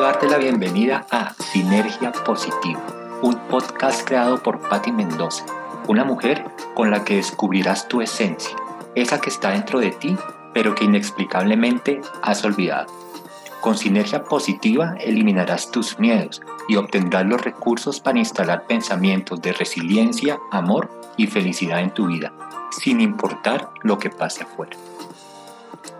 darte la bienvenida a Sinergia Positiva, un podcast creado por Patti Mendoza, una mujer con la que descubrirás tu esencia, esa que está dentro de ti, pero que inexplicablemente has olvidado. Con Sinergia Positiva eliminarás tus miedos y obtendrás los recursos para instalar pensamientos de resiliencia, amor y felicidad en tu vida, sin importar lo que pase afuera.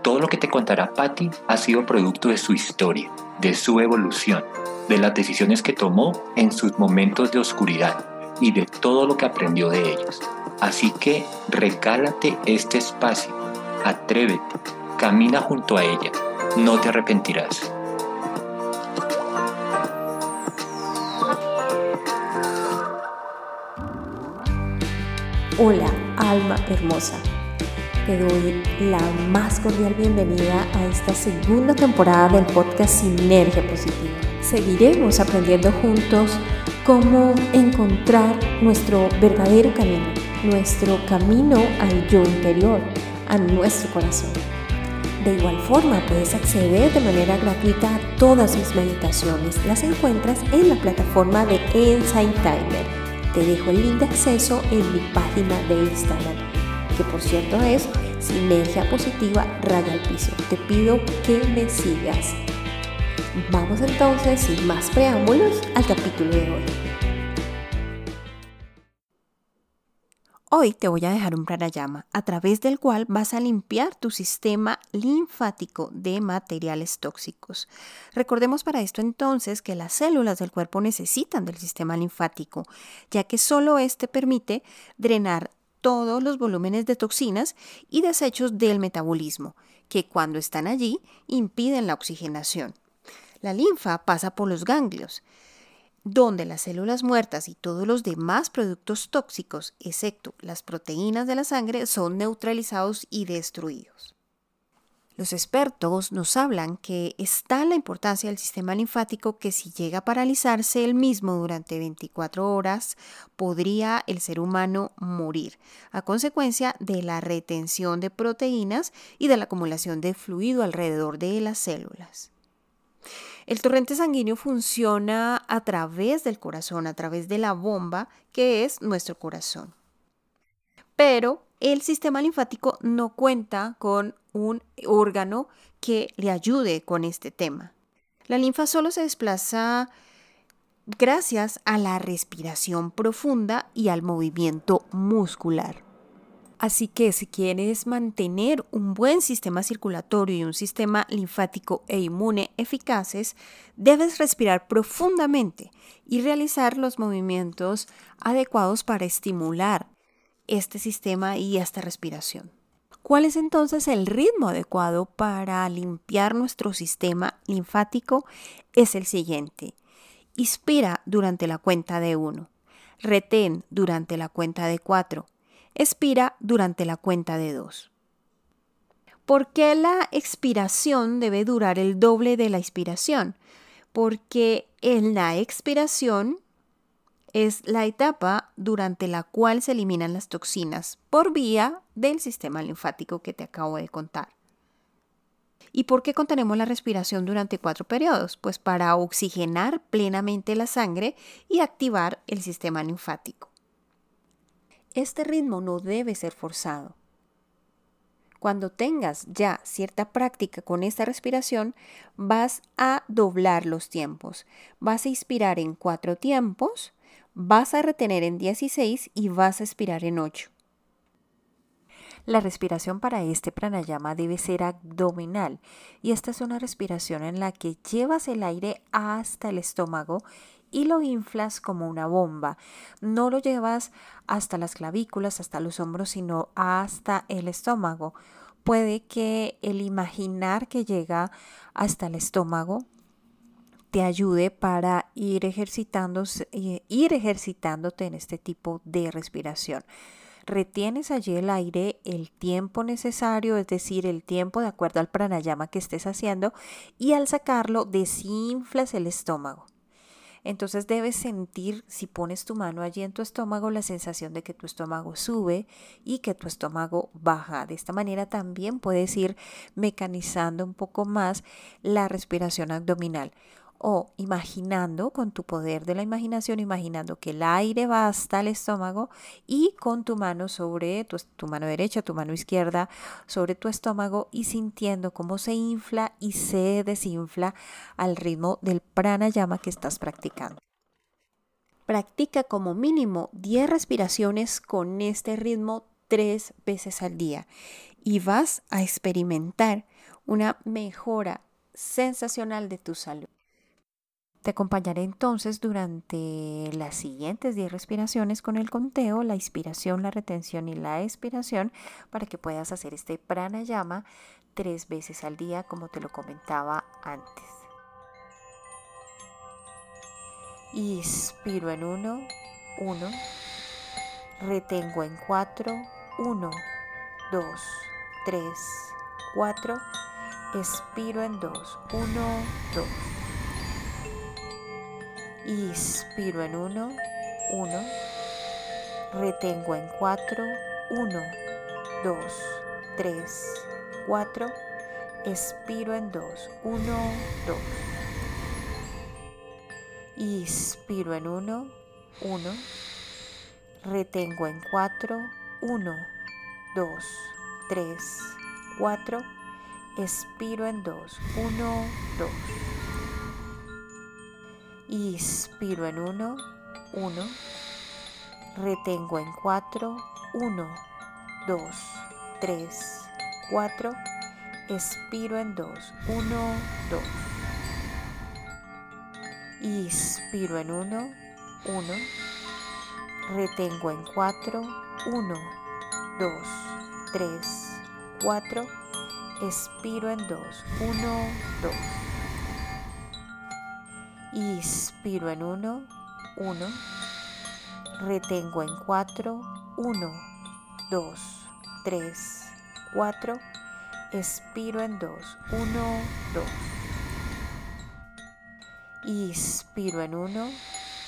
Todo lo que te contará Patty ha sido producto de su historia, de su evolución, de las decisiones que tomó en sus momentos de oscuridad y de todo lo que aprendió de ellos. Así que regálate este espacio, atrévete, camina junto a ella, no te arrepentirás. Hola, alma hermosa. Te doy la más cordial bienvenida a esta segunda temporada del podcast Sinergia Positiva. Seguiremos aprendiendo juntos cómo encontrar nuestro verdadero camino, nuestro camino al yo interior, a nuestro corazón. De igual forma, puedes acceder de manera gratuita a todas mis meditaciones. Las encuentras en la plataforma de Insight Timer te dejo el link de acceso en mi página de Instagram, que por cierto es Sinergia Positiva Raya al Piso. Te pido que me sigas. Vamos entonces, sin más preámbulos, al capítulo de hoy. Hoy te voy a dejar un pranayama a través del cual vas a limpiar tu sistema linfático de materiales tóxicos. Recordemos para esto entonces que las células del cuerpo necesitan del sistema linfático, ya que solo este permite drenar todos los volúmenes de toxinas y desechos del metabolismo, que cuando están allí impiden la oxigenación. La linfa pasa por los ganglios donde las células muertas y todos los demás productos tóxicos, excepto las proteínas de la sangre, son neutralizados y destruidos. Los expertos nos hablan que está la importancia del sistema linfático que si llega a paralizarse el mismo durante 24 horas, podría el ser humano morir a consecuencia de la retención de proteínas y de la acumulación de fluido alrededor de las células. El torrente sanguíneo funciona a través del corazón, a través de la bomba que es nuestro corazón. Pero el sistema linfático no cuenta con un órgano que le ayude con este tema. La linfa solo se desplaza gracias a la respiración profunda y al movimiento muscular. Así que si quieres mantener un buen sistema circulatorio y un sistema linfático e inmune eficaces, debes respirar profundamente y realizar los movimientos adecuados para estimular este sistema y esta respiración. ¿Cuál es entonces el ritmo adecuado para limpiar nuestro sistema linfático? Es el siguiente. Inspira durante la cuenta de 1. Retén durante la cuenta de 4 expira durante la cuenta de dos. ¿Por qué la expiración debe durar el doble de la inspiración? Porque en la expiración es la etapa durante la cual se eliminan las toxinas por vía del sistema linfático que te acabo de contar. ¿Y por qué contenemos la respiración durante cuatro periodos? Pues para oxigenar plenamente la sangre y activar el sistema linfático. Este ritmo no debe ser forzado. Cuando tengas ya cierta práctica con esta respiración, vas a doblar los tiempos. Vas a inspirar en cuatro tiempos, vas a retener en 16 y vas a expirar en 8. La respiración para este pranayama debe ser abdominal y esta es una respiración en la que llevas el aire hasta el estómago y lo inflas como una bomba. No lo llevas hasta las clavículas, hasta los hombros, sino hasta el estómago. Puede que el imaginar que llega hasta el estómago te ayude para ir, ejercitándose, eh, ir ejercitándote en este tipo de respiración. Retienes allí el aire el tiempo necesario, es decir, el tiempo de acuerdo al pranayama que estés haciendo, y al sacarlo desinflas el estómago. Entonces debes sentir, si pones tu mano allí en tu estómago, la sensación de que tu estómago sube y que tu estómago baja. De esta manera también puedes ir mecanizando un poco más la respiración abdominal. O imaginando con tu poder de la imaginación, imaginando que el aire va hasta el estómago y con tu mano sobre tu, mano derecha, tu mano izquierda sobre tu estómago y sintiendo cómo se infla y se desinfla al ritmo del pranayama que estás practicando. Practica como mínimo 10 respiraciones con este ritmo tres veces al día y vas a experimentar una mejora sensacional de tu salud. Te acompañaré entonces durante las siguientes 10 respiraciones con el conteo, la inspiración, la retención y la expiración para que puedas hacer este pranayama tres veces al día como te lo comentaba antes. Inspiro en 1, 1. Retengo en 4, 1, 2, 3, 4. Expiro en 2, 1, 2. Inspiro en 1, 1. Retengo en 4, 1, 2, 3, 4. Expiro en 2, 1, 2. Inspiro en 1, 1. Retengo en 4, 1, 2, 3, 4. Expiro en 2, 1, 2. Inspiro en 1, 1. Retengo en 4, 1, 2, 3, 4. Expiro en 2, 1, 2. Inspiro en 1, 1. Retengo en 4, 1, 2, 3, 4. Expiro en 2, 1, 2. Inspiro en 1, 1. Retengo en 4, 1, 2, 3, 4. Expiro en 2, 1, 2. Inspiro en 1,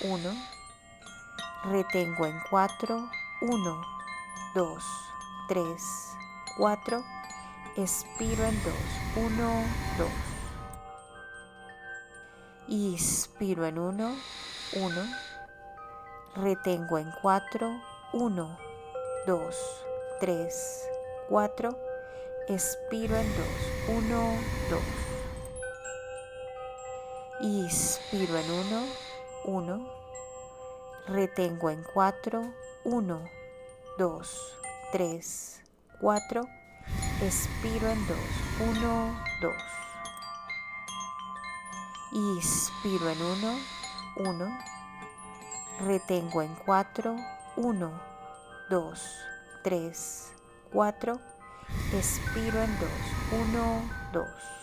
1. Retengo en 4, 1, 2, 3, 4. Expiro en 2, 1, 2. Inspiro en 1, 1. Retengo en 4, 1, 2, 3, 4. Expiro en 2, 1, 2. Inspiro en 1, 1. Retengo en 4, 1, 2, 3, 4. Expiro en 2, 1, 2. Inspiro en 1, 1. Retengo en 4, 1, 2, 3, 4. Expiro en 2, 1, 2.